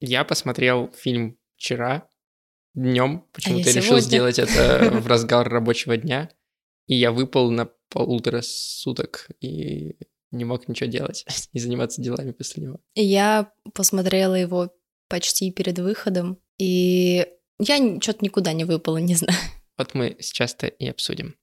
Я посмотрел фильм вчера днем. Почему-то я решил сегодня. сделать это в разгар рабочего дня. И я выпал на полутора суток и не мог ничего делать и заниматься делами после него. Я посмотрела его почти перед выходом, и я что-то никуда не выпала, не знаю. Вот мы сейчас-то и обсудим.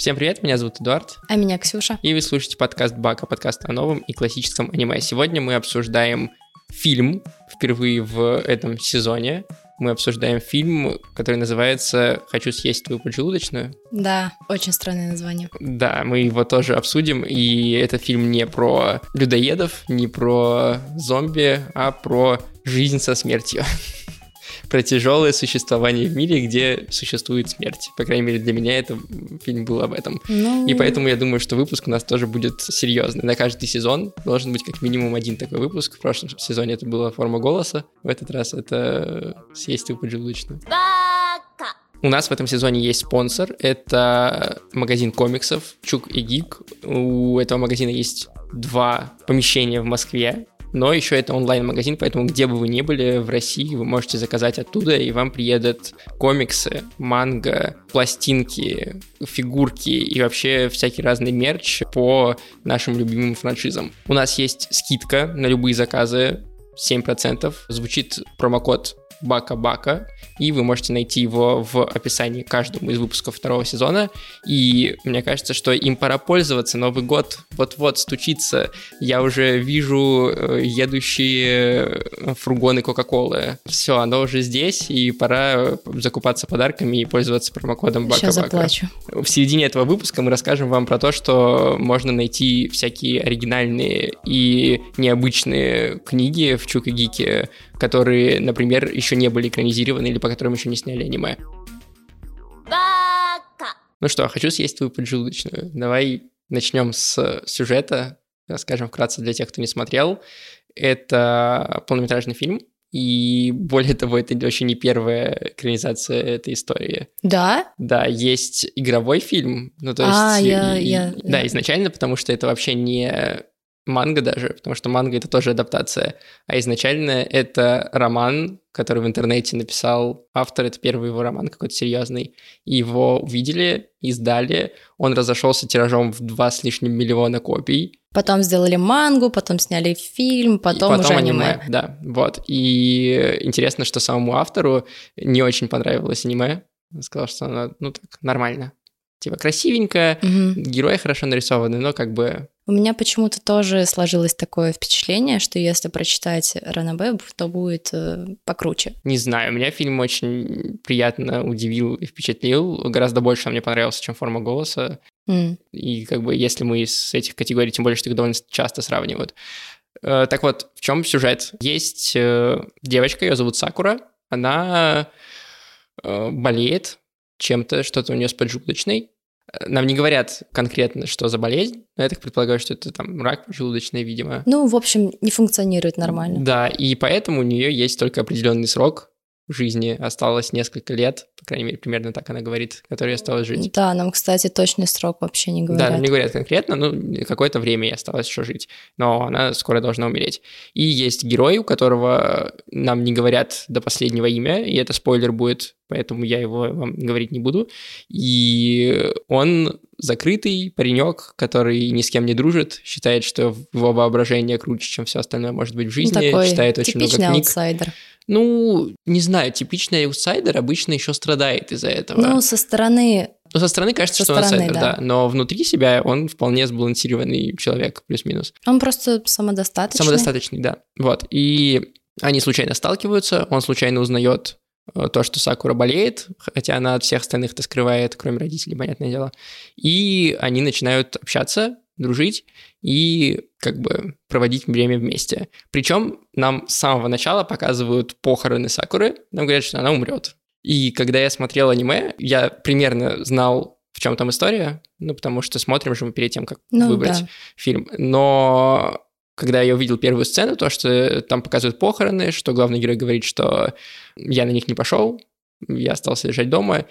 Всем привет, меня зовут Эдуард, А меня Ксюша. и вы слушаете подкаст Бака, подкаст о новом и классическом аниме. Сегодня мы обсуждаем фильм впервые в этом сезоне. Мы обсуждаем фильм, который называется «Хочу съесть твою поджелудочную». Да, очень странное название. Да, мы его тоже обсудим, и это фильм не про людоедов, не про зомби, а про жизнь со смертью. Про тяжелое существование в мире, где существует смерть. По крайней мере, для меня это фильм был об этом. Ну, И поэтому я думаю, что выпуск у нас тоже будет серьезный. На каждый сезон должен быть как минимум один такой выпуск. В прошлом сезоне это была форма голоса, в этот раз это съесть твою поджелудочную. У нас в этом сезоне есть спонсор. Это магазин комиксов Чук и Гик. У этого магазина есть два помещения в Москве. Но еще это онлайн-магазин, поэтому где бы вы ни были в России, вы можете заказать оттуда, и вам приедут комиксы, манга, пластинки, фигурки и вообще всякий разный мерч по нашим любимым франшизам. У нас есть скидка на любые заказы 7%. Звучит промокод Бака-Бака, и вы можете найти его в описании каждому из выпусков второго сезона. И мне кажется, что им пора пользоваться. Новый год вот-вот стучится. Я уже вижу э, едущие э, фургоны Кока-Колы. Все, оно уже здесь, и пора закупаться подарками и пользоваться промокодом сейчас Бака-Бака. заплачу. В середине этого выпуска мы расскажем вам про то, что можно найти всякие оригинальные и необычные книги в Чук и Гике, которые, например, еще не были экранизированы или по которым еще не сняли аниме. Ну что, хочу съесть твою поджелудочную. Давай начнем с сюжета, расскажем вкратце для тех, кто не смотрел. Это полнометражный фильм, и более того, это вообще не первая экранизация этой истории. Да? Да, есть игровой фильм, ну то есть... А, я- и- я- Да, я- изначально, потому что это вообще не манга даже, потому что манга это тоже адаптация, а изначально это роман, который в интернете написал автор, это первый его роман какой-то серьезный, и его увидели, издали, он разошелся тиражом в два с лишним миллиона копий, Потом сделали мангу, потом сняли фильм, и потом, уже аниме. Да, вот. И интересно, что самому автору не очень понравилось аниме. Он сказал, что оно, ну так, нормально. Типа красивенько, Мгм. герои хорошо нарисованы, но как бы... У меня почему-то тоже сложилось такое впечатление, что если прочитать Ранабе, то будет э, покруче. Не знаю, меня фильм очень приятно удивил и впечатлил. Гораздо больше он мне понравился, чем «Форма голоса». М. И как бы если мы из этих категорий, тем более, что их довольно часто сравнивают. Э, Так вот, в чем сюжет? Есть э, девочка, ее зовут Сакура. Она э, болеет чем-то, что-то у нее с поджелудочной. Э, Нам не говорят конкретно, что за болезнь, но я так предполагаю, что это там рак поджелудочной, видимо. Ну, в общем, не функционирует нормально. Да, и поэтому у нее есть только определенный срок жизни, осталось несколько лет, по крайней мере, примерно так она говорит, который осталось жить. Да, нам, кстати, точный срок вообще не Да, говорят. нам не говорят конкретно, ну, какое-то время ей осталось еще жить, но она скоро должна умереть. И есть герой, у которого нам не говорят до последнего имя, и это спойлер будет, поэтому я его вам говорить не буду. И он закрытый паренек, который ни с кем не дружит, считает, что его воображение круче, чем все остальное может быть в Ну, жизни, такой читает очень много книг. аутсайдер. Ну, не знаю, типичный аутсайдер обычно еще страдает из-за этого. Ну, со стороны... Ну, со стороны кажется, Со что он стороны, аутсайдер, да. да. Но внутри себя он вполне сбалансированный человек, плюс-минус. Он просто самодостаточный. Самодостаточный, да. Вот. И они случайно сталкиваются, он случайно узнает то, что Сакура болеет, хотя она от всех остальных это скрывает, кроме родителей, понятное дело. И они начинают общаться, дружить и как бы проводить время вместе. Причем нам с самого начала показывают похороны Сакуры, нам говорят, что она умрет. И когда я смотрел аниме, я примерно знал, в чем там история, ну, потому что смотрим же мы перед тем, как Ну, выбрать да. фильм. Но когда я увидел первую сцену, то, что там показывают похороны, что главный герой говорит, что я на них не пошел, я остался лежать дома,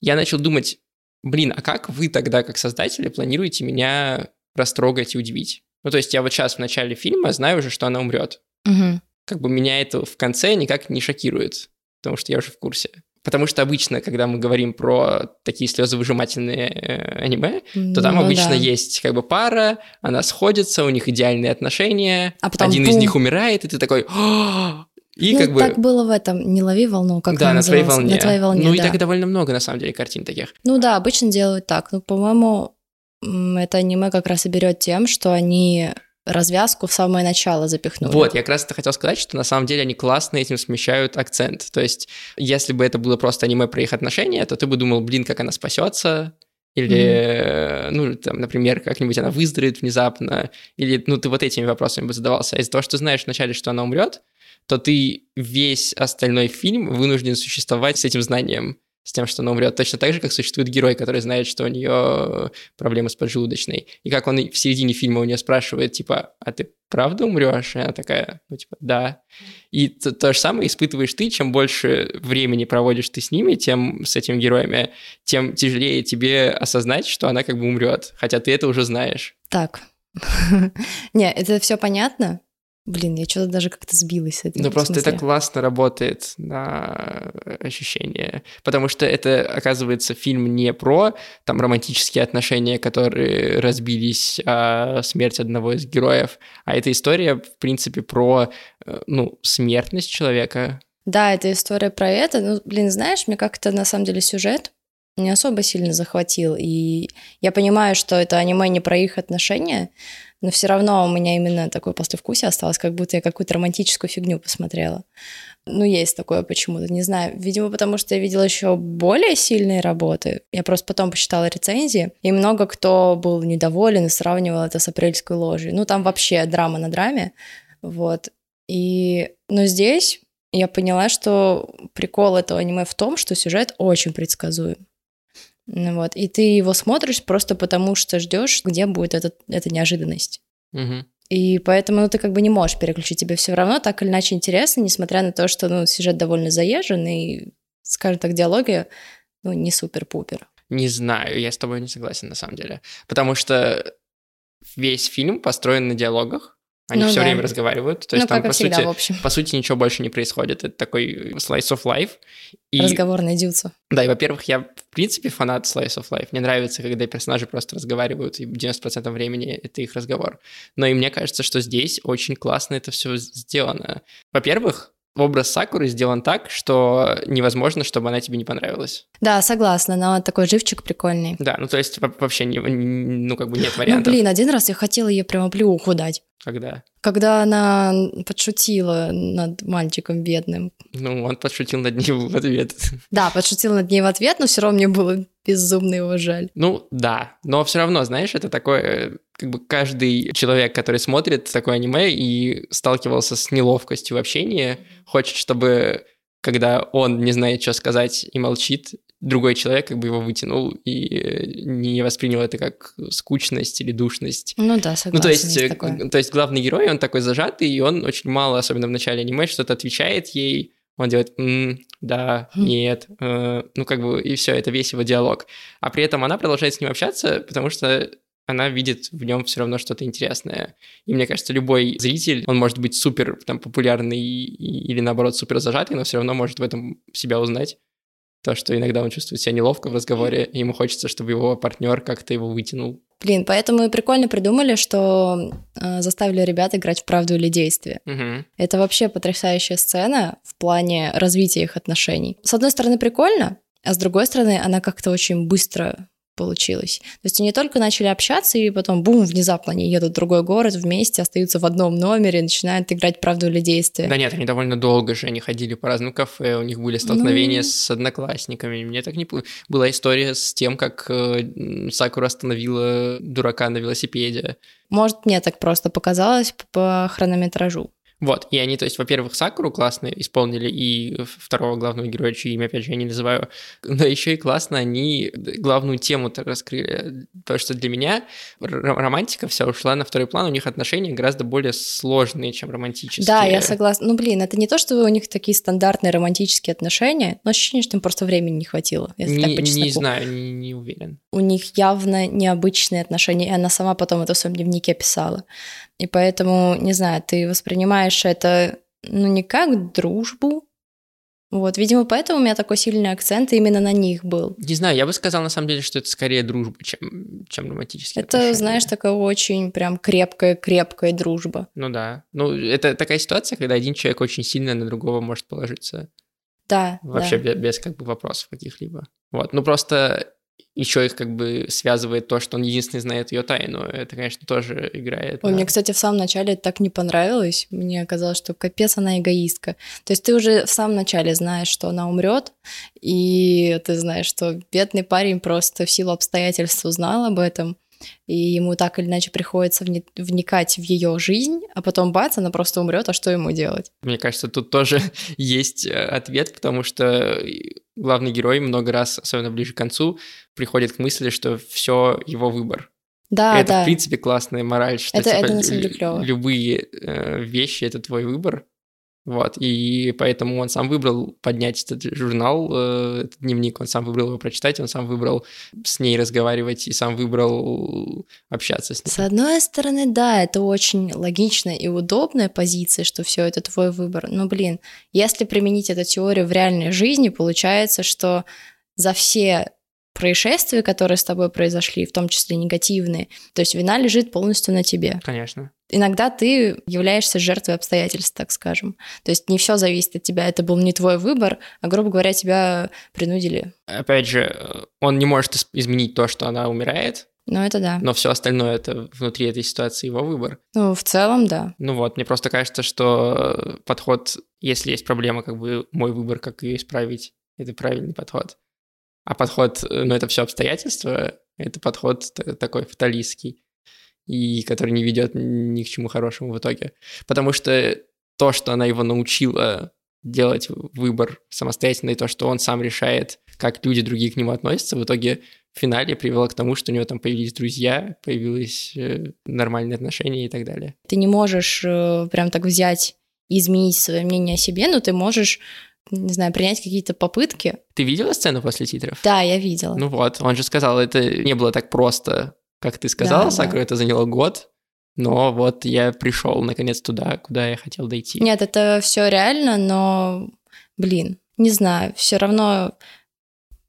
я начал думать, блин, а как вы тогда, как создатели, планируете меня растрогать и удивить? Ну, то есть я вот сейчас в начале фильма знаю уже, что она умрет. Угу. Как бы меня это в конце никак не шокирует, потому что я уже в курсе. Потому что обычно, когда мы говорим про такие слезовыжимательные э, аниме, то там Ну обычно да. есть как бы пара, она сходится, у них идеальные отношения, А потом один из бум. них умирает, и ты такой... «А!» И ну, как бы... так было в этом «Не лови волну», как да, на называлась? волне. На твоей волне, Ну и да. так довольно много, на самом деле, картин таких. Ну да, обычно делают так. Ну, по-моему, это аниме как раз и берет тем, что они развязку в самое начало запихнули. Вот, я как раз это хотел сказать, что на самом деле они классно этим смещают акцент. То есть, если бы это было просто аниме про их отношения, то ты бы думал, блин, как она спасется, или, э, ну, там, например, как-нибудь она выздоровеет внезапно, или, ну, ты вот этими вопросами бы задавался. А из-за того, что ты знаешь вначале, что она умрет, то ты весь остальной фильм вынужден существовать с этим знанием, с тем, что она умрет. Точно так же, как существует герой, который знает, что у нее проблемы с поджелудочной. И как он в середине фильма у нее спрашивает, типа, а ты правда умрешь? И она такая, ну, типа, да. И то, то же самое испытываешь ты, чем больше времени проводишь ты с ними, тем с этими героями, тем тяжелее тебе осознать, что она как бы умрет, хотя ты это уже знаешь. Так. Не, это все понятно. Блин, я что-то даже как-то сбилась с этим. Ну, просто это классно работает на ощущение. Потому что это, оказывается, фильм не про там романтические отношения, которые разбились, а смерть одного из героев, а это история, в принципе, про, э, ну, смертность человека. Да, это история про это. Ну, блин, знаешь, мне как-то на самом деле сюжет не особо сильно захватил. И я понимаю, что это аниме не про их отношения, но все равно у меня именно такое послевкусие осталось, как будто я какую-то романтическую фигню посмотрела. Ну, есть такое почему-то, не знаю. Видимо, потому что я видела еще более сильные работы. Я просто потом посчитала рецензии, и много кто был недоволен и сравнивал это с апрельской ложей. Ну, там вообще драма на драме. Вот. И... Но здесь я поняла, что прикол этого аниме в том, что сюжет очень предсказуем. Ну Вот. И ты его смотришь просто потому, что ждешь, где будет этот, эта неожиданность. Мгм. И поэтому ну, ты как бы не можешь переключить. Тебе все равно так или иначе интересно, несмотря на то, что ну, сюжет довольно заезжен, и, скажем так, диалоги ну, не супер-пупер. Не знаю, я с тобой не согласен на самом деле. Потому что весь фильм построен на диалогах. Они Ну все да. время разговаривают. То есть ну, там, по всегда, сути, в общем. по сути, ничего больше не происходит. Это такой slice of life. И, Разговор найдется. да, и, во-первых, я, в принципе, фанат slice of life. Мне нравится, когда персонажи просто разговаривают, и 90% времени это их разговор. Но и мне кажется, что здесь очень классно это все сделано. Во-первых, образ Сакуры сделан так, что невозможно, чтобы она тебе не понравилась. Да, согласна, но такой живчик прикольный. Да, ну то есть во- вообще, не, ну как бы нет Ну, вариантов. блин, один раз я хотела ее прямо плюху дать. Когда? Когда она подшутила над мальчиком бедным. Ну, он подшутил над ним в ответ. Да, подшутила над ней в ответ, но все равно мне было безумно его жаль. Ну, да, но все равно, знаешь, это такое, как бы каждый человек, который смотрит такое аниме и сталкивался с неловкостью в общении, хочет, чтобы когда он не знает, что сказать и молчит, другой человек как бы его вытянул и э, не воспринял это как скучность или душность. Ну да, согласна. Ну, то есть, э, такое. то есть главный герой, он такой зажатый, и он очень мало, особенно в начале аниме, что-то отвечает ей, он делает «М, да, Хм. нет, э, ну как бы и все, это весь его диалог. А при этом она продолжает с ним общаться, потому что она видит в нем все равно что-то интересное. И мне кажется, любой зритель, он может быть супер там популярный или наоборот супер зажатый, но все равно может в этом себя узнать. То, что иногда он чувствует себя неловко в разговоре, и ему хочется, чтобы его партнер как-то его вытянул. Блин, поэтому и прикольно придумали, что э, заставили ребят играть в правду или действие. Мгм. Это вообще потрясающая сцена в плане развития их отношений. С одной стороны, прикольно, а с другой стороны, она как-то очень быстро получилась. То есть они только начали общаться, и потом, бум, внезапно они едут в другой город вместе, остаются в одном номере, начинают играть правду или действие. Да нет, они довольно долго же, они ходили по разным кафе, у них были столкновения Ну. с одноклассниками. Мне так не... Была история с тем, как э, Сакура остановила дурака на велосипеде. Может, мне так просто показалось по хронометражу. Вот, и они, то есть, во-первых, Сакуру классно исполнили, и второго главного героя, чье имя, опять же, я не называю, но еще и классно они главную тему-то раскрыли. Потому что для меня романтика вся ушла на второй план, у них отношения гораздо более сложные, чем романтические. Да, я согласна. Ну, блин, это не то, что у них такие стандартные романтические отношения, но ощущение, что им просто времени не хватило, если не, так по Не знаю, не, не уверен. У них явно необычные отношения, и она сама потом это в своем дневнике писала. И поэтому, не знаю, ты воспринимаешь это, ну, не как дружбу, вот, видимо, поэтому у меня такой сильный акцент именно на них был. Не знаю, я бы сказал на самом деле, что это скорее дружба, чем, чем романтические Это, отношения. знаешь, такая очень прям крепкая-крепкая дружба. Ну да. Ну, это такая ситуация, когда один человек очень сильно на другого может положиться. Да. Вообще да. Без, без как бы вопросов каких-либо. Вот. Ну просто еще их как бы связывает то, что он единственный знает ее тайну. Это, конечно, тоже играет. Ой, на... Мне, кстати, в самом начале это так не понравилось. Мне казалось, что капец она эгоистка. То есть ты уже в самом начале знаешь, что она умрет, и ты знаешь, что бедный парень просто в силу обстоятельств узнал об этом и ему так или иначе приходится вникать в ее жизнь, а потом бац, она просто умрет, а что ему делать? Мне кажется, тут тоже есть э, ответ, потому что главный герой много раз, особенно ближе к концу, приходит к мысли, что все его выбор. Да, это, да. в принципе, классная мораль, что это, типа, это на самом деле клево. любые э, вещи это твой выбор, вот, и поэтому он сам выбрал поднять этот журнал, э, этот дневник, он сам выбрал его прочитать, он сам выбрал с ней разговаривать и сам выбрал общаться с ней. С одной стороны, да, это очень логичная и удобная позиция, что все это твой выбор. Но, блин, если применить эту теорию в реальной жизни, получается, что за все происшествия, которые с тобой произошли, в том числе негативные, то есть вина лежит полностью на тебе. Конечно. Иногда ты являешься жертвой обстоятельств, так скажем. То есть не все зависит от тебя, это был не твой выбор, а, грубо говоря, тебя принудили. Опять же, он не может изменить то, что она умирает, ну, это да. Но все остальное это внутри этой ситуации его выбор. Ну, в целом, да. Ну вот, мне просто кажется, что подход, если есть проблема, как бы мой выбор, как ее исправить, это правильный подход. А подход, э, ну, это все обстоятельства, это подход такой фаталистский, и который не ведет ни к чему хорошему в итоге. Потому что то, что она его научила делать выбор самостоятельно, и то, что он сам решает, как люди другие к нему относятся, в итоге в финале привело к тому, что у него там появились друзья, появились э, нормальные отношения и так далее. Ты не можешь э, прям так взять и изменить свое мнение о себе, но ты можешь не знаю, принять какие-то попытки. Ты видела сцену после титров? Да, я видела. Ну вот, он же сказал, это не было так просто, как ты сказала, да, Сакура, да. это заняло год, но вот я пришел наконец туда, куда я хотел дойти. Нет, это все реально, но, блин, не знаю, все равно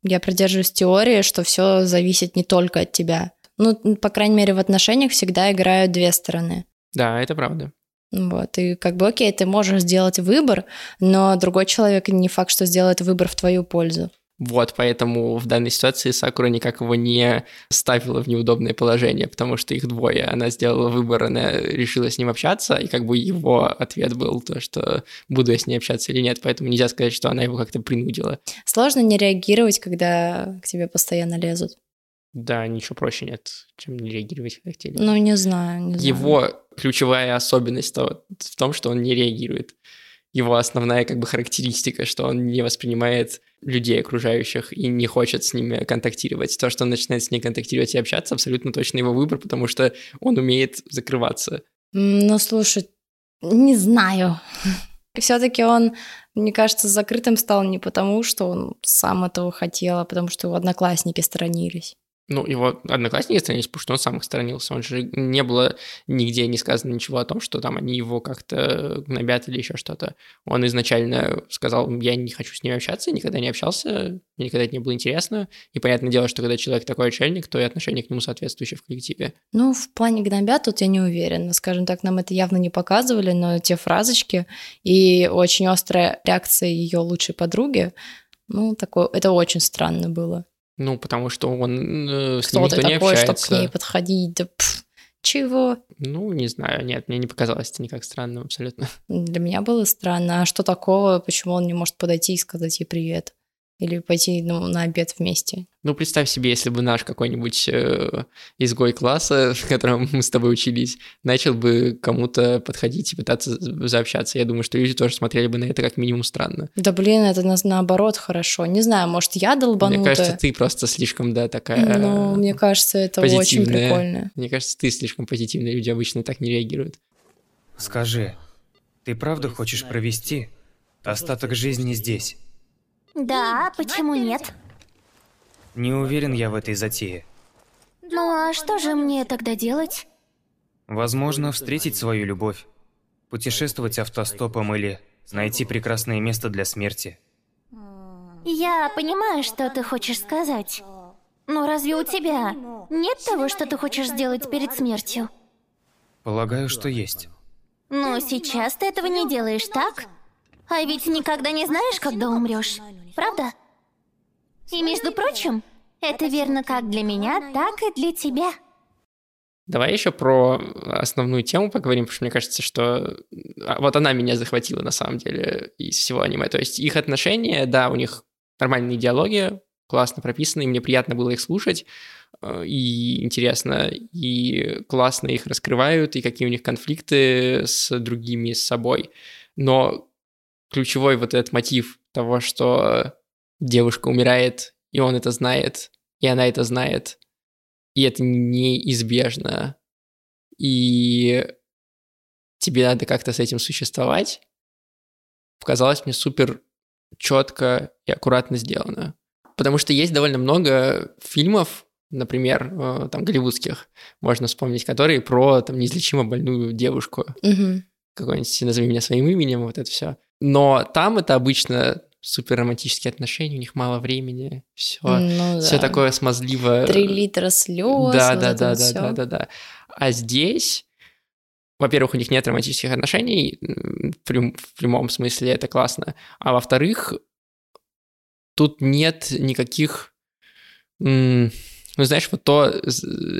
я придерживаюсь теории, что все зависит не только от тебя. Ну, по крайней мере, в отношениях всегда играют две стороны. Да, это правда. Вот, и как бы, окей, ты можешь сделать выбор, но другой человек не факт, что сделает выбор в твою пользу. Вот, поэтому в данной ситуации Сакура никак его не ставила в неудобное положение, потому что их двое. Она сделала выбор, она решила с ним общаться, и как бы его ответ был то, что буду я с ней общаться или нет, поэтому нельзя сказать, что она его как-то принудила. Сложно не реагировать, когда к тебе постоянно лезут. Да, ничего проще нет, чем не реагировать, когда к тебе Ну, не знаю, не знаю. Его ключевая особенность в том, что он не реагирует. Его основная как бы характеристика, что он не воспринимает людей окружающих и не хочет с ними контактировать. То, что он начинает с ней контактировать и общаться, абсолютно точно его выбор, потому что он умеет закрываться. Ну, слушай, не знаю. Все-таки он, мне кажется, закрытым стал не потому, что он сам этого хотел, а потому что его одноклассники сторонились. Ну, его одноклассники сторонились, потому что он сам их сторонился. Он же не было нигде не сказано ничего о том, что там они его как-то гнобят или еще что-то. Он изначально сказал, я не хочу с ним общаться, никогда не общался, мне никогда это не было интересно. И понятное дело, что когда человек такой отшельник, то и отношение к нему соответствующее в коллективе. Ну, в плане гнобят тут я не уверена. Скажем так, нам это явно не показывали, но те фразочки и очень острая реакция ее лучшей подруги, ну, такое, это очень странно было. Ну, потому что он э, с ним никто ты не такой, общается. чтобы к ней подходить? Да пф, чего? Ну, не знаю, нет, мне не показалось это никак странным абсолютно. Для меня было странно. А что такого? Почему он не может подойти и сказать ей привет? Или пойти ну, на обед вместе. Ну, представь себе, если бы наш какой-нибудь э, изгой класса, в котором мы с тобой учились, начал бы кому-то подходить и пытаться заобщаться. Я думаю, что люди тоже смотрели бы на это как минимум странно. Да блин, это на, наоборот хорошо. Не знаю, может, я долбанутая. Мне кажется, ты просто слишком, да, такая Ну, мне кажется, это очень прикольно. Мне кажется, ты слишком позитивная. Люди обычно так не реагируют. Скажи, ты правда хочешь провести остаток жизни здесь? Да, почему нет? Не уверен я в этой затее. Ну а что же мне тогда делать? Возможно, встретить свою любовь, путешествовать автостопом или найти прекрасное место для смерти. Я понимаю, что ты хочешь сказать. Но разве у тебя нет того, что ты хочешь сделать перед смертью? Полагаю, что есть. Но сейчас ты этого не делаешь, так? А ведь никогда не знаешь, когда умрешь, правда? И между прочим, это верно как для меня, так и для тебя. Давай еще про основную тему поговорим, потому что мне кажется, что а, вот она меня захватила на самом деле из всего аниме. То есть их отношения, да, у них нормальные диалоги, классно прописаны, и мне приятно было их слушать, э, и интересно, и классно их раскрывают, и какие у них конфликты с другими, с собой. Но ключевой вот этот мотив того, что девушка умирает, и он это знает, и она это знает, и это неизбежно, и тебе надо как-то с этим существовать, показалось мне супер четко и аккуратно сделано. Потому что есть довольно много фильмов, например, э, там, голливудских, можно вспомнить, которые про там неизлечимо больную девушку. Угу. Какой-нибудь «Назови меня своим именем», вот это все. Но там это обычно супер романтические отношения, у них мало времени, все, ну, все да. такое смазливое. Три литра слез. Да, да, да, да, да, да, да. А здесь, во-первых, у них нет романтических отношений, в, прям, в прямом смысле это классно, а во-вторых, тут нет никаких ну, знаешь, вот то,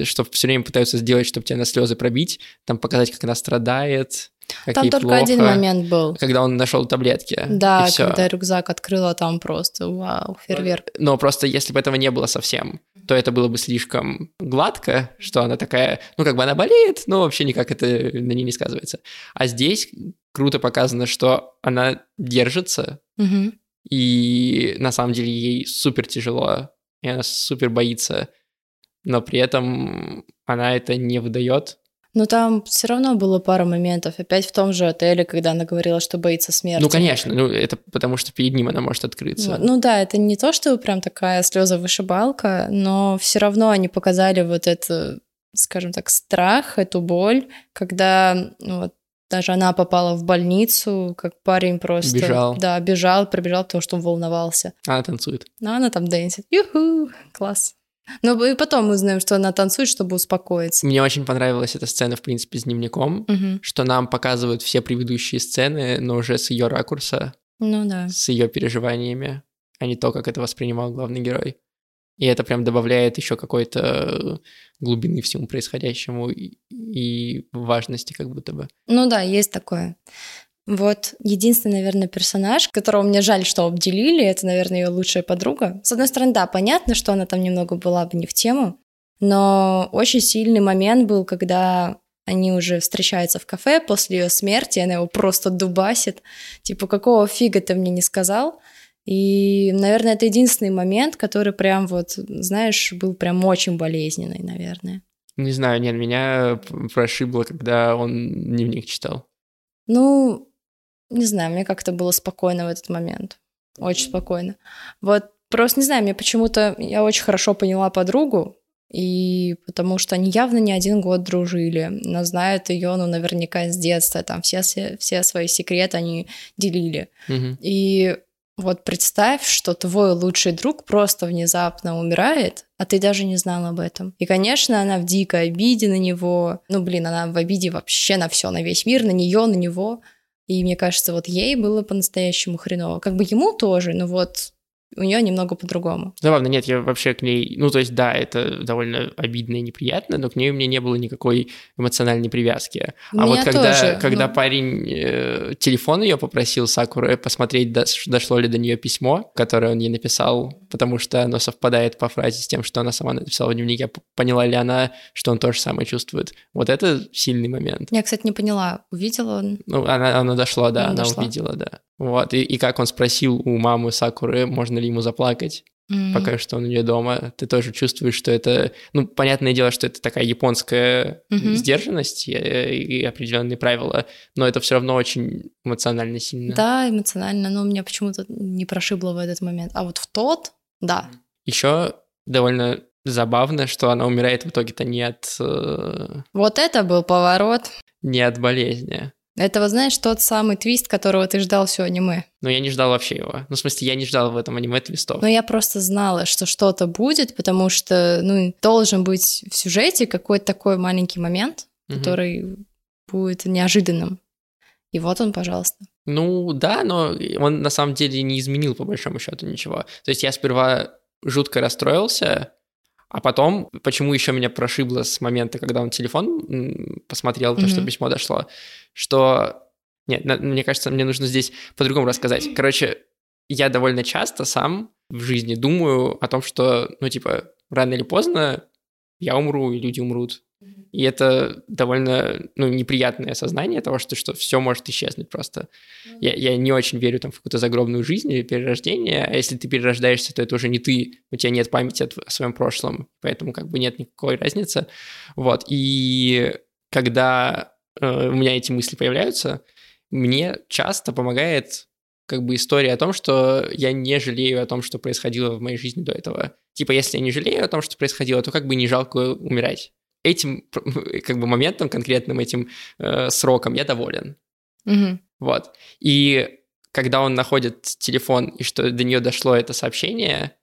что все время пытаются сделать, чтобы тебя на слезы пробить, там показать, как она страдает, как Там только плохо, один момент был. Когда он нашел таблетки. Да, когда рюкзак открыла, там просто вау, фейерверк. Но просто если бы этого не было совсем, то это было бы слишком гладко, что она такая, ну, как бы она болеет, но вообще никак это на ней не сказывается. А здесь круто показано, что она держится, угу. и на самом деле ей супер тяжело, и она супер боится но при этом она это не выдает. Но там все равно было пара моментов. Опять в том же отеле, когда она говорила, что боится смерти. Ну, конечно, ну, это потому что перед ним она может открыться. Ну, ну да, это не то, что прям такая слеза вышибалка, но все равно они показали вот это, скажем так, страх, эту боль, когда ну, вот, даже она попала в больницу, как парень просто... Бежал. Да, бежал, пробежал, потому что он волновался. Она танцует. Ну, она там дэнсит. Юху, класс. Ну и потом мы знаем, что она танцует, чтобы успокоиться. Мне очень понравилась эта сцена, в принципе, с дневником, угу. что нам показывают все предыдущие сцены, но уже с ее ракурса. Ну да. С ее переживаниями, а не то, как это воспринимал главный герой. И это прям добавляет еще какой-то глубины всему происходящему и, и важности как будто бы. Ну да, есть такое. Вот единственный, наверное, персонаж, которого мне жаль, что обделили, это, наверное, ее лучшая подруга. С одной стороны, да, понятно, что она там немного была бы не в тему, но очень сильный момент был, когда они уже встречаются в кафе после ее смерти, она его просто дубасит. Типа, какого фига ты мне не сказал? И, наверное, это единственный момент, который прям вот, знаешь, был прям очень болезненный, наверное. Не знаю, нет, меня прошибло, когда он дневник читал. Ну, не знаю, мне как-то было спокойно в этот момент. Очень спокойно. Вот просто не знаю, мне почему-то... Я очень хорошо поняла подругу, и потому что они явно не один год дружили, но знают ее, ну, наверняка с детства, там все, все, свои секреты они делили. Угу. И вот представь, что твой лучший друг просто внезапно умирает, а ты даже не знал об этом. И, конечно, она в дикой обиде на него. Ну, блин, она в обиде вообще на все, на весь мир, на нее, на него. И мне кажется, вот ей было по-настоящему хреново. Как бы ему тоже, но вот у нее немного по-другому. Забавно, нет, я вообще к ней, ну, то есть, да, это довольно обидно и неприятно, но к ней у меня не было никакой эмоциональной привязки. А вот когда, тоже, когда ну... парень э, телефон ее попросил Сакуры посмотреть, дошло ли до нее письмо, которое он ей написал, потому что оно совпадает по фразе с тем, что она сама написала в дневнике, поняла ли она, что он то же самое чувствует. Вот это сильный момент. Я, кстати, не поняла, увидела он? Ну, она, она дошла, да, она, она дошла. увидела, да. Вот, и, и как он спросил у мамы Сакуры, можно ли ему заплакать, mm-hmm. пока что он у нее дома, ты тоже чувствуешь, что это, ну, понятное дело, что это такая японская mm-hmm. сдержанность и, и определенные правила, но это все равно очень эмоционально сильно. Да, эмоционально, но меня почему-то не прошибло в этот момент. А вот в тот, да. Еще довольно забавно, что она умирает в итоге-то не от... Э... Вот это был поворот. Не от болезни. Это, вот знаешь, тот самый твист, которого ты ждал все аниме. Но я не ждал вообще его. Ну, в смысле, я не ждал в этом аниме твистов. Но я просто знала, что что-то будет, потому что, ну, должен быть в сюжете какой-то такой маленький момент, угу. который будет неожиданным. И вот он, пожалуйста. Ну, да, но он на самом деле не изменил, по большому счету, ничего. То есть я сперва жутко расстроился, а потом, почему еще меня прошибло с момента, когда он телефон посмотрел, то, mm-hmm. что письмо дошло, что... Нет, мне кажется, мне нужно здесь по-другому рассказать. Короче, я довольно часто сам в жизни думаю о том, что, ну, типа, рано или поздно я умру, и люди умрут. И это довольно ну, неприятное осознание того, что, что все может исчезнуть просто. Я, я не очень верю там, в какую-то загробную жизнь или перерождение, а если ты перерождаешься, то это уже не ты, у тебя нет памяти о своем прошлом, поэтому как бы нет никакой разницы. Вот, и когда э, у меня эти мысли появляются, мне часто помогает как бы история о том, что я не жалею о том, что происходило в моей жизни до этого. Типа, если я не жалею о том, что происходило, то как бы не жалко умирать этим как бы моментом конкретным, этим э, сроком я доволен. Угу. Вот. И когда он находит телефон, и что до нее дошло это сообщение,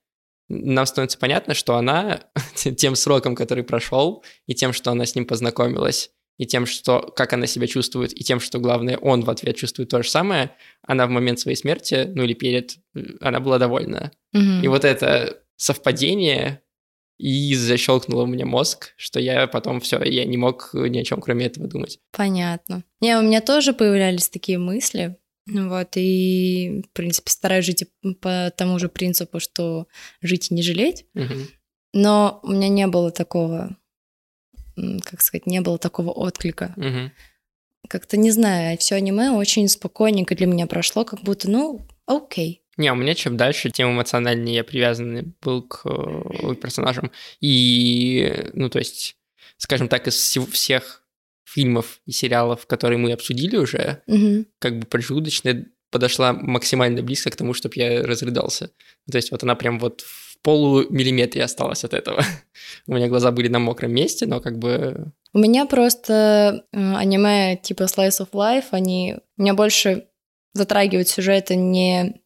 нам становится понятно, что она тем сроком, который прошел, и тем, что она с ним познакомилась, и тем, что, как она себя чувствует, и тем, что, главное, он в ответ чувствует то же самое, она в момент своей смерти, ну или перед, она была довольна. Угу. И вот это совпадение и защелкнуло меня мозг, что я потом все, я не мог ни о чем кроме этого думать. Понятно. Не, у меня тоже появлялись такие мысли, вот, и, в принципе, стараюсь жить по тому же принципу, что жить и не жалеть. Угу. Но у меня не было такого, как сказать, не было такого отклика. Угу. Как-то не знаю, все аниме очень спокойненько для меня прошло, как будто, ну, окей. Не, у меня чем дальше, тем эмоциональнее я привязан был к, к персонажам. И, ну, то есть, скажем так, из всех фильмов и сериалов, которые мы обсудили уже, угу. как бы поджелудочная подошла максимально близко к тому, чтобы я разрыдался. То есть вот она прям вот в полумиллиметре осталась от этого. У меня глаза были на мокром месте, но как бы... У меня просто э, аниме типа Slice of Life, они... Меня больше затрагивают сюжеты не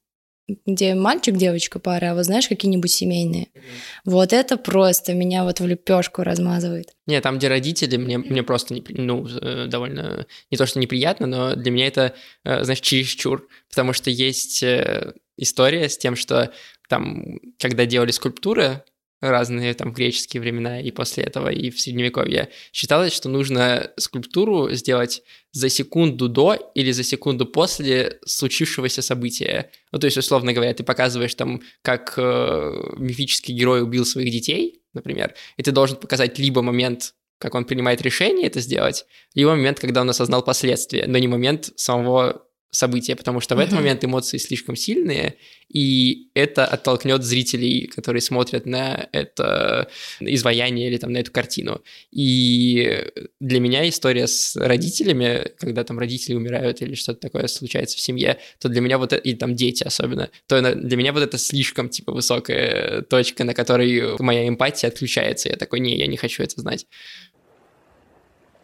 где мальчик, девочка пара, а вот знаешь, какие-нибудь семейные. Mm-hmm. Вот это просто меня вот в лепешку размазывает. Не, там, где родители, мне, мне просто, не, ну, э, довольно, не то, что неприятно, но для меня это, э, знаешь, чересчур, потому что есть э, история с тем, что там, когда делали скульптуры, разные там греческие времена и после этого, и в Средневековье, считалось, что нужно скульптуру сделать за секунду до или за секунду после случившегося события. Ну, то есть, условно говоря, ты показываешь там, как э, мифический герой убил своих детей, например, и ты должен показать либо момент как он принимает решение это сделать, либо момент, когда он осознал последствия, но не момент самого события, потому что в этот момент эмоции слишком сильные, и это оттолкнет зрителей, которые смотрят на это изваяние или там на эту картину. И для меня история с родителями, когда там родители умирают или что-то такое случается в семье, то для меня вот это, и там дети особенно, то для меня вот это слишком типа высокая точка, на которой моя эмпатия отключается. Я такой, не, я не хочу это знать.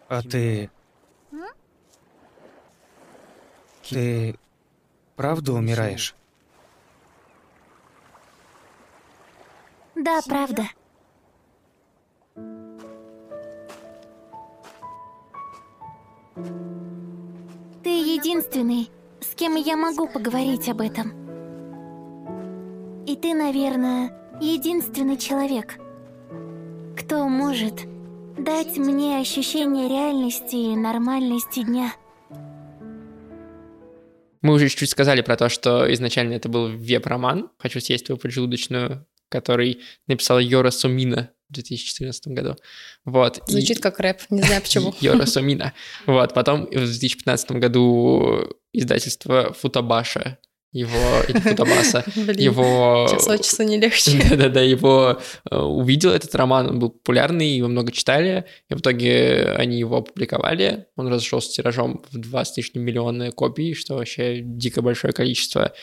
А ты ты правда умираешь? Да, правда. Ты единственный, с кем я могу поговорить об этом. И ты, наверное, единственный человек, кто может дать мне ощущение реальности и нормальности дня. Мы уже чуть-чуть сказали про то, что изначально это был веб-роман «Хочу съесть твою поджелудочную», который написала Йора Сумина в 2014 году. Вот. Звучит и... как рэп, не знаю почему. Йора Сумина. Вот. Потом в 2015 году издательство Футабаша его, или Футабаса, его... Час от часу не легче. Да-да-да, его э, увидел этот роман, он был популярный, его много читали, и в итоге они его опубликовали, он разошелся тиражом в 20 с лишним миллиона копий, что вообще дико большое количество.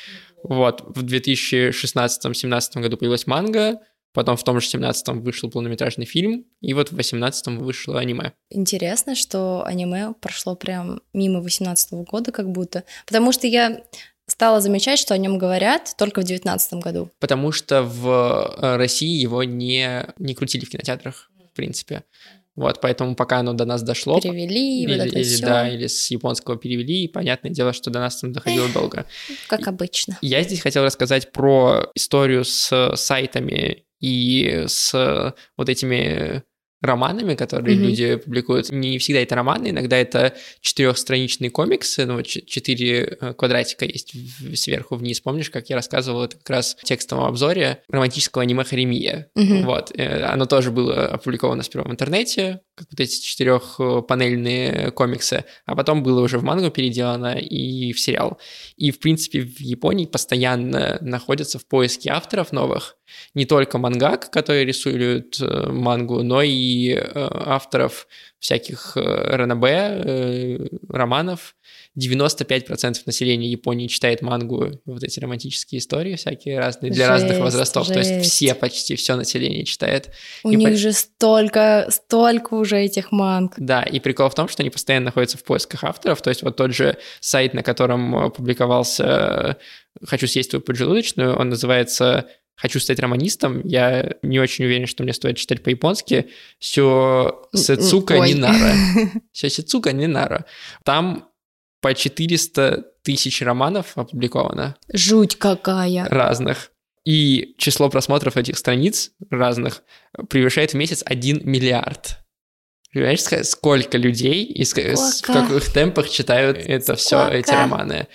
Вот, в 2016-2017 году появилась манга, Потом в том же 17-м вышел полнометражный фильм, и вот в 18-м вышло аниме. Интересно, что аниме прошло прям мимо 18-го года как будто. Потому что я стала замечать, что о нем говорят только в 2019 году. Потому что в э, России его не, не крутили в кинотеатрах, в принципе. Вот, поэтому пока оно до нас дошло... Перевели, или, вот это или. Да, или с японского перевели, и понятное дело, что до нас там доходило долго. Как обычно. Я здесь хотел рассказать про историю с сайтами и с вот этими романами, которые mm-hmm. люди публикуют. Не всегда это романы, иногда это четырехстраничные комиксы, ну, четыре э, квадратика есть сверху вниз. Помнишь, как я рассказывал это как раз в текстовом обзоре романтического аниме Харемия? Mm-hmm. Вот. Э, оно тоже было опубликовано сперва в интернете, как вот эти четырехпанельные комиксы, а потом было уже в мангу переделано и в сериал. И, в принципе, в Японии постоянно находятся в поиске авторов новых, не только мангак, которые рисуют э, мангу, но и э, авторов всяких э, ранобэ, романов. 95% населения Японии читает мангу, вот эти романтические истории всякие разные, для Жесть, разных возрастов. То есть жесть. все, почти все население читает. У И них по- же столько, столько уже этих манг. Да, и прикол в том, что они постоянно находятся в поисках авторов. То есть вот тот же сайт, на котором публиковался «Хочу съесть твою поджелудочную», он называется «Хочу стать романистом». Я не очень уверен, что мне стоит читать по-японски. Сё Сэцука Ой. Нинара. Сё Сэцука Нинара. Там по 400 тысяч романов опубликовано Жуть какая. разных. И число просмотров этих страниц разных превышает в месяц 1 миллиард. Понимаешь, сколько людей и ска- с- в Сколько? каких темпах читают это все, Сколько? эти романы.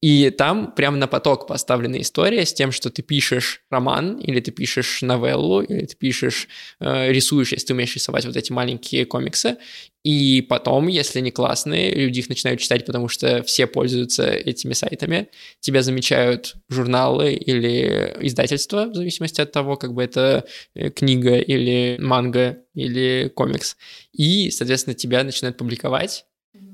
И там прям на поток поставлена история с тем, что ты пишешь роман, или ты пишешь новеллу, или ты пишешь, э, рисуешь, если ты умеешь рисовать вот эти маленькие комиксы, и потом, если они классные, люди их начинают читать, потому что все пользуются этими сайтами, тебя замечают журналы или издательства, в зависимости от того, как бы это э, книга или манга или комикс. И, соответственно, тебя начинают публиковать,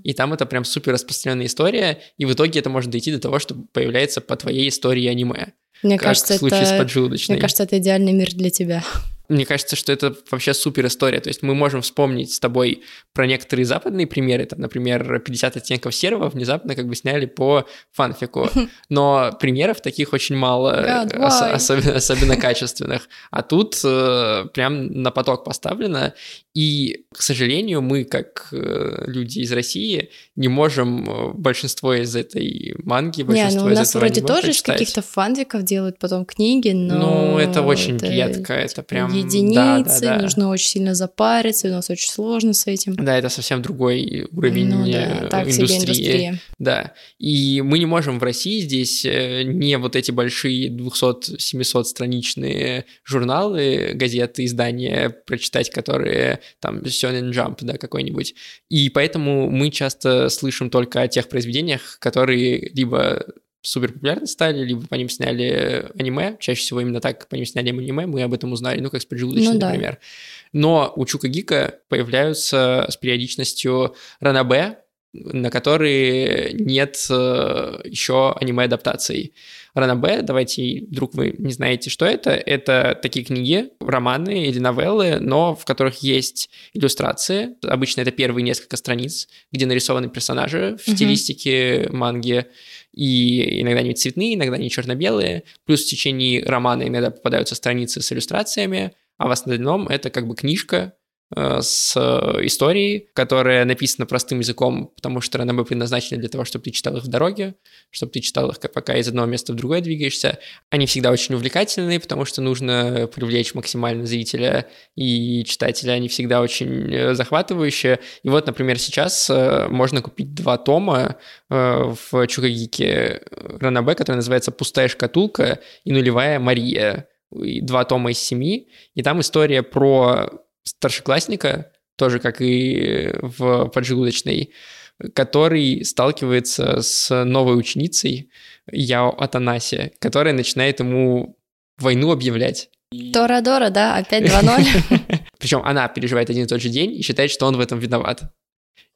и там это прям супер распространенная история, и в итоге это может дойти до того, что появляется по твоей истории аниме. Мне как кажется, в случае с это... поджелудочной. Мне кажется, это идеальный мир для тебя. Мне кажется, что это вообще супер история. То есть мы можем вспомнить с тобой про некоторые западные примеры. Там, например, 50 оттенков серого внезапно как бы сняли по фанфику. Но примеров таких очень мало, God, ос- особенно, особенно качественных. А тут э, прям на поток поставлено. И, к сожалению, мы, как э, люди из России, не можем э, большинство из этой манги, Не, большинство ну у из нас этого вроде аниме тоже из каких-то фанфиков делают потом книги, но... Ну, это очень редко, это прям... Единицы, да, да, да. нужно очень сильно запариться, у нас очень сложно с этим. Да, это совсем другой уровень ну э, да, так себе индустрии. индустрия. Да, и мы не можем в России здесь э, не вот эти большие 200-700 страничные журналы, газеты, издания прочитать, которые там Shonen Jump, да, какой-нибудь. И поэтому мы часто слышим только о тех произведениях, которые либо супер популярны стали, либо по ним сняли аниме. Чаще всего именно так по ним сняли аниме, мы об этом узнали, ну, как с поджелудочной, Ну да. например. Но у Чука Гика появляются с периодичностью ранобэ, на которые нет э, еще аниме-адаптаций. Ранобэ, давайте, вдруг вы не знаете, что это, это такие книги, романы или новеллы, но в которых есть иллюстрации. Обычно это первые несколько страниц, где нарисованы персонажи в стилистике манги, и иногда они цветные, иногда они черно-белые. Плюс в течение романа иногда попадаются страницы с иллюстрациями, а в основном это как бы книжка, с историей, которая написана простым языком, потому что ранобэ предназначены для того, чтобы ты читал их в дороге, чтобы ты читал их, пока из одного места в другое двигаешься. Они всегда очень увлекательные, потому что нужно привлечь максимально зрителя и читателя. Они всегда очень э, захватывающие. И вот, например, сейчас э, можно купить два тома в Чукагике ранобэ, который называется «Пустая шкатулка» и «Нулевая Мария» два тома из семи, и там история про старшеклассника, тоже как и в поджелудочной, который сталкивается с новой ученицей Яо Атанаси, которая начинает ему войну объявлять. Тора-дора, да, опять 2-0. Причем она переживает один и тот же день и считает, что он в этом виноват.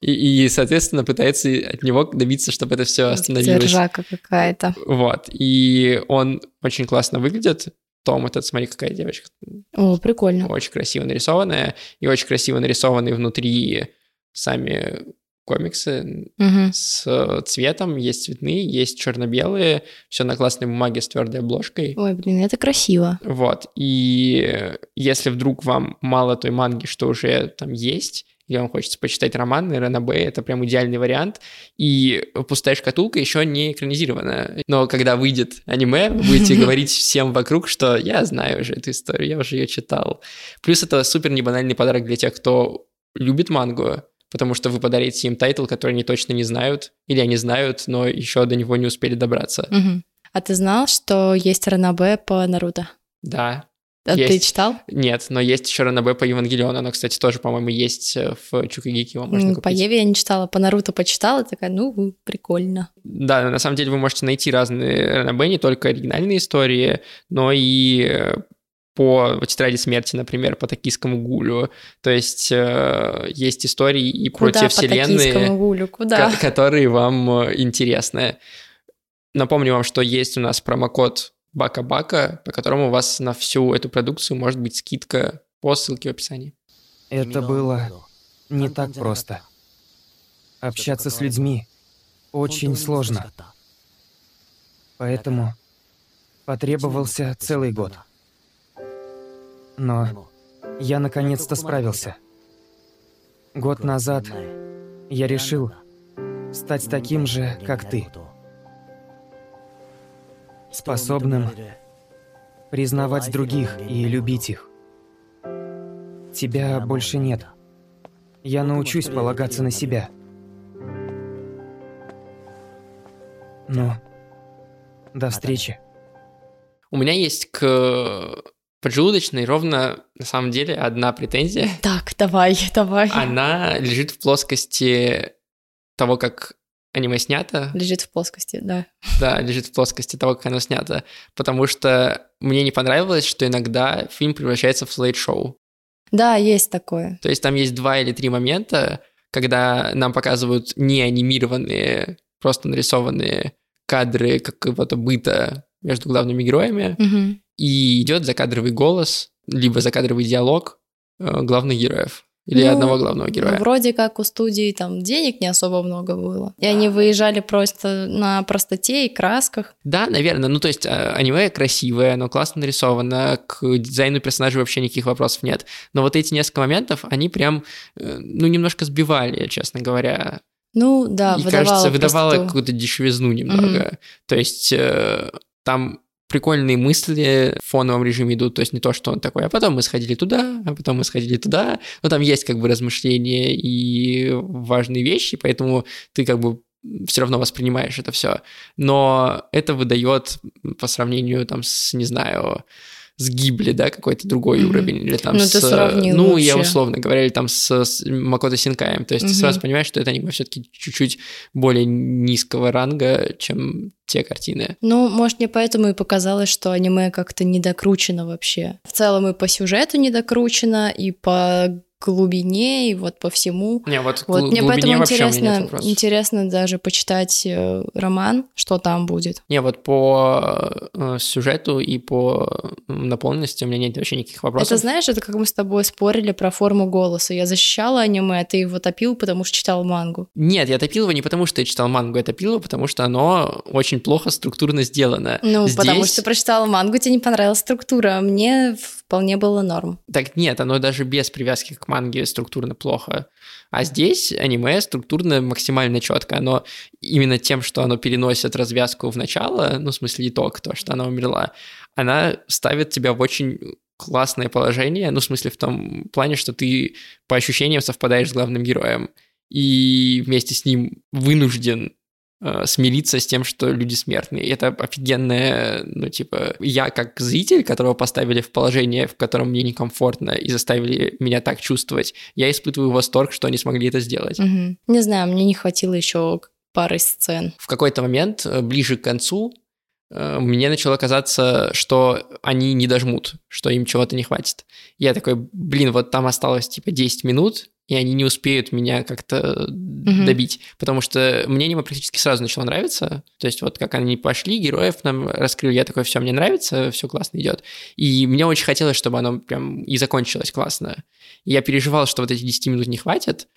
И, и, соответственно, пытается от него добиться, чтобы это все остановилось. Держака какая-то. Вот. И он очень классно выглядит. Том этот, смотри, какая девочка. О, прикольно. Очень красиво нарисованная, и очень красиво нарисованные внутри сами комиксы угу. с цветом, есть цветные, есть черно-белые, все на классной бумаге с твердой обложкой. Ой, блин, это красиво. Вот, и если вдруг вам мало той манги, что уже там есть, или вам хочется почитать роман, наверное, Б это прям идеальный вариант. И «Пустая шкатулка» еще не экранизирована. Но когда выйдет аниме, вы будете говорить всем вокруг, что я знаю уже эту историю, я уже ее читал. Плюс это супер небанальный подарок для тех, кто любит мангу, потому что вы подарите им тайтл, который они точно не знают, или они знают, но еще до него не успели добраться. А ты знал, что есть ранобэ по Наруто? Да, а есть. ты читал? Нет, но есть еще Ранобэ по Евангелиону. Оно, кстати, тоже, по-моему, есть э, в Чук и Гике. Его можно купить. По Еве я не читала, по Наруто почитала, такая, ну, прикольно. Да, на самом деле вы можете найти разные Ранобэ, не только оригинальные истории, но и э, по тетради смерти, например, по токийскому гулю. То есть э, есть истории и Куда про те вселенные, гулю? Куда? которые вам интересны. Напомню вам, что есть у нас промокод Бака-Бака, по которому у вас на всю эту продукцию может быть скидка по ссылке в описании. Это было не так просто. Общаться с людьми очень сложно. Поэтому потребовался целый год. Но я наконец-то справился. Год назад я решил стать таким же, как ты способным признавать других и любить их. Тебя больше нет. Я научусь полагаться на себя. Ну, до встречи. У меня есть к поджелудочной ровно, на самом деле, одна претензия. Так, давай, давай. Она лежит в плоскости того, как аниме снято. Лежит в плоскости, да. Да, лежит в плоскости того, как оно снято. Потому что мне не понравилось, что иногда фильм превращается в слайд-шоу. Да, есть такое. То есть там есть два или три момента, когда нам показывают не анимированные, просто нарисованные кадры какого-то быта между главными героями, угу. и идет закадровый голос, либо закадровый диалог э, главных героев. Или ну, одного главного героя? Ну, вроде как у студии там денег не особо много было. И они выезжали просто на простоте и красках. Да, наверное. Ну, то есть а, аниме красивое, оно классно нарисовано, к дизайну персонажей вообще никаких вопросов нет. Но вот эти несколько моментов, они прям, э, ну, немножко сбивали, честно говоря. Ну, да, и, выдавало кажется, выдавало какую-то дешевизну немного. Mm-hmm. То есть э, там прикольные мысли в фоновом режиме идут, то есть не то, что он такой, а потом мы сходили туда, а потом мы сходили туда, но там есть как бы размышления и важные вещи, поэтому ты как бы все равно воспринимаешь это все. Но это выдает по сравнению там с, не знаю, с Гибли, да, какой-то другой mm-hmm. уровень, или там ну, с... Ты ну, вообще. я условно говоря, или там с, с Макото Синкаем. То есть mm-hmm. ты сразу понимаешь, что это аниме все таки чуть-чуть более низкого ранга, чем те картины. Ну, может, мне поэтому и показалось, что аниме как-то недокручено вообще. В целом и по сюжету недокручено, и по глубине и вот по всему. Не, вот, вот мне поэтому интересно, интересно даже почитать э, роман, что там будет. Не, вот по э, сюжету и по наполненности у меня нет вообще никаких вопросов. Это знаешь, это как мы с тобой спорили про форму голоса. Я защищала аниме, а ты его топил, потому что читал мангу. Нет, я топил его не потому, что я читал мангу, я топил его, потому что оно очень плохо структурно сделано. Ну, Здесь... потому что прочитала мангу, тебе не понравилась структура. А мне вполне было норм. Так нет, оно даже без привязки к манге структурно плохо. А здесь аниме структурно максимально четко. Оно именно тем, что оно переносит развязку в начало, ну, в смысле итог, то, что она умерла, она ставит тебя в очень классное положение, ну, в смысле в том плане, что ты по ощущениям совпадаешь с главным героем и вместе с ним вынужден смириться с тем, что люди смертные. Это офигенное, ну, типа, я как зритель, которого поставили в положение, в котором мне некомфортно, и заставили меня так чувствовать, я испытываю восторг, что они смогли это сделать. Угу. Не знаю, мне не хватило еще пары сцен. В какой-то момент, э, ближе к концу, Э, мне начало казаться, что они не дожмут, что им чего-то не хватит. Я такой, блин, вот там осталось типа 10 минут, и они не успеют меня как-то mm-hmm. добить, потому что мне аниме практически сразу начало нравиться, то есть вот как они пошли, героев нам раскрыли, я такой, все, мне нравится, все классно идет, и мне очень хотелось, чтобы оно прям и закончилось классно. И я переживал, что вот эти 10 минут не хватит,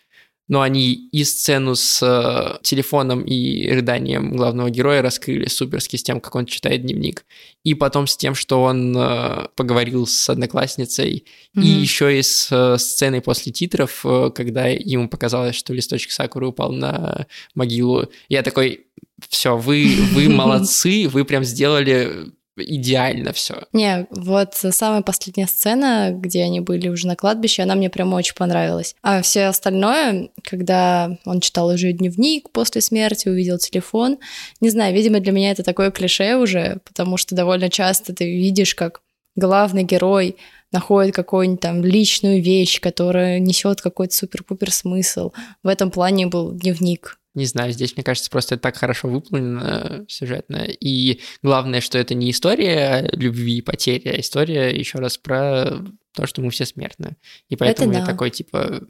но они и сцену с э, телефоном и рыданием главного героя раскрыли суперски с тем, как он читает дневник, и потом с тем, что он э, поговорил с одноклассницей, mm-hmm. и еще и с э, сценой после титров, э, когда ему показалось, что листочек сакуры упал на могилу. Я такой, все, вы, вы молодцы, вы прям сделали идеально все. Не, вот самая последняя сцена, где они были уже на кладбище, она мне прям очень понравилась. А все остальное, когда он читал уже дневник после смерти, увидел телефон, не знаю, видимо, для меня это такое клише уже, потому что довольно часто ты видишь, как главный герой находит какую-нибудь там личную вещь, которая несет какой-то супер-пупер смысл. В этом плане был дневник не знаю, здесь, мне кажется, просто это так хорошо выполнено сюжетно. И главное, что это не история любви и потери, а история, еще раз, про то, что мы все смертны. И поэтому это я такой, типа,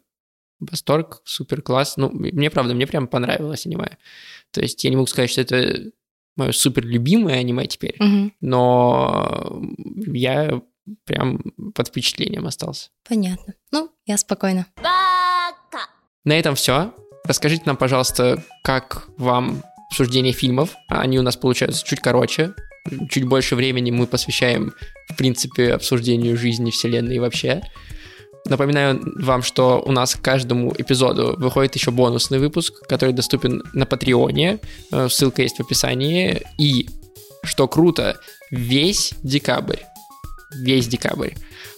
восторг, супер класс. Ну, мне правда, мне прям понравилось аниме. То есть я не могу сказать, что это мое супер любимое аниме теперь, угу. но я прям под впечатлением остался. Понятно. Ну, я спокойно. На этом все. Расскажите нам, пожалуйста, как вам обсуждение фильмов. Они у нас получаются чуть короче. Чуть больше времени мы посвящаем, в принципе, обсуждению жизни, вселенной и вообще. Напоминаю вам, что у нас к каждому эпизоду выходит еще бонусный выпуск, который доступен на Патреоне. Э, ссылка есть в описании. И, что круто, весь декабрь, весь декабрь,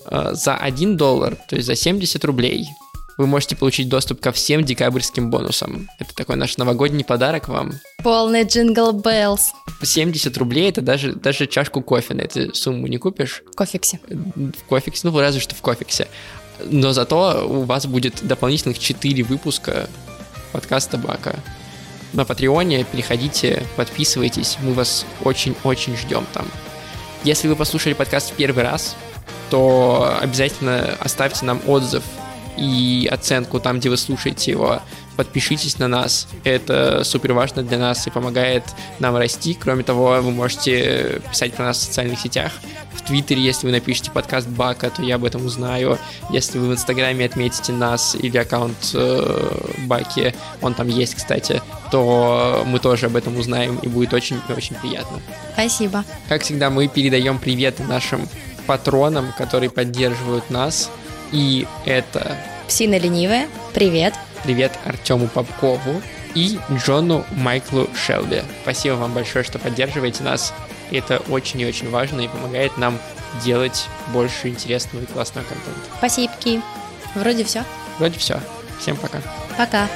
э, за 1 доллар, то есть за 70 рублей, вы можете получить доступ ко всем декабрьским бонусам. Это такой наш новогодний подарок вам. Полный джингл беллс. 70 рублей это даже, даже чашку кофе на эту сумму не купишь. В кофексе. В кофексе, ну разве что в кофексе. Но зато у вас будет дополнительных 4 выпуска подкаста Бака. На Патреоне переходите, подписывайтесь, мы вас очень-очень ждем там. Если вы послушали подкаст в первый раз, то обязательно оставьте нам отзыв и оценку там, где вы слушаете его. Подпишитесь на нас, это супер важно для нас и помогает нам расти. Кроме того, вы можете писать про нас в социальных сетях. В Твиттере, если вы напишите подкаст Бака, то я об этом узнаю. Если вы в Инстаграме отметите нас или аккаунт э, Баки, он там есть, кстати, то мы тоже об этом узнаем и будет очень-очень приятно. Спасибо. Как всегда, мы передаем привет нашим патронам, которые поддерживают нас. И это... Псина ленивая. Привет. Привет Артему Попкову и Джону Майклу Шелби. Спасибо вам большое, что поддерживаете нас. Это очень и очень важно и помогает нам делать больше интересного и классного контента. Спасибо. Вроде все. Вроде все. Всем пока. Пока.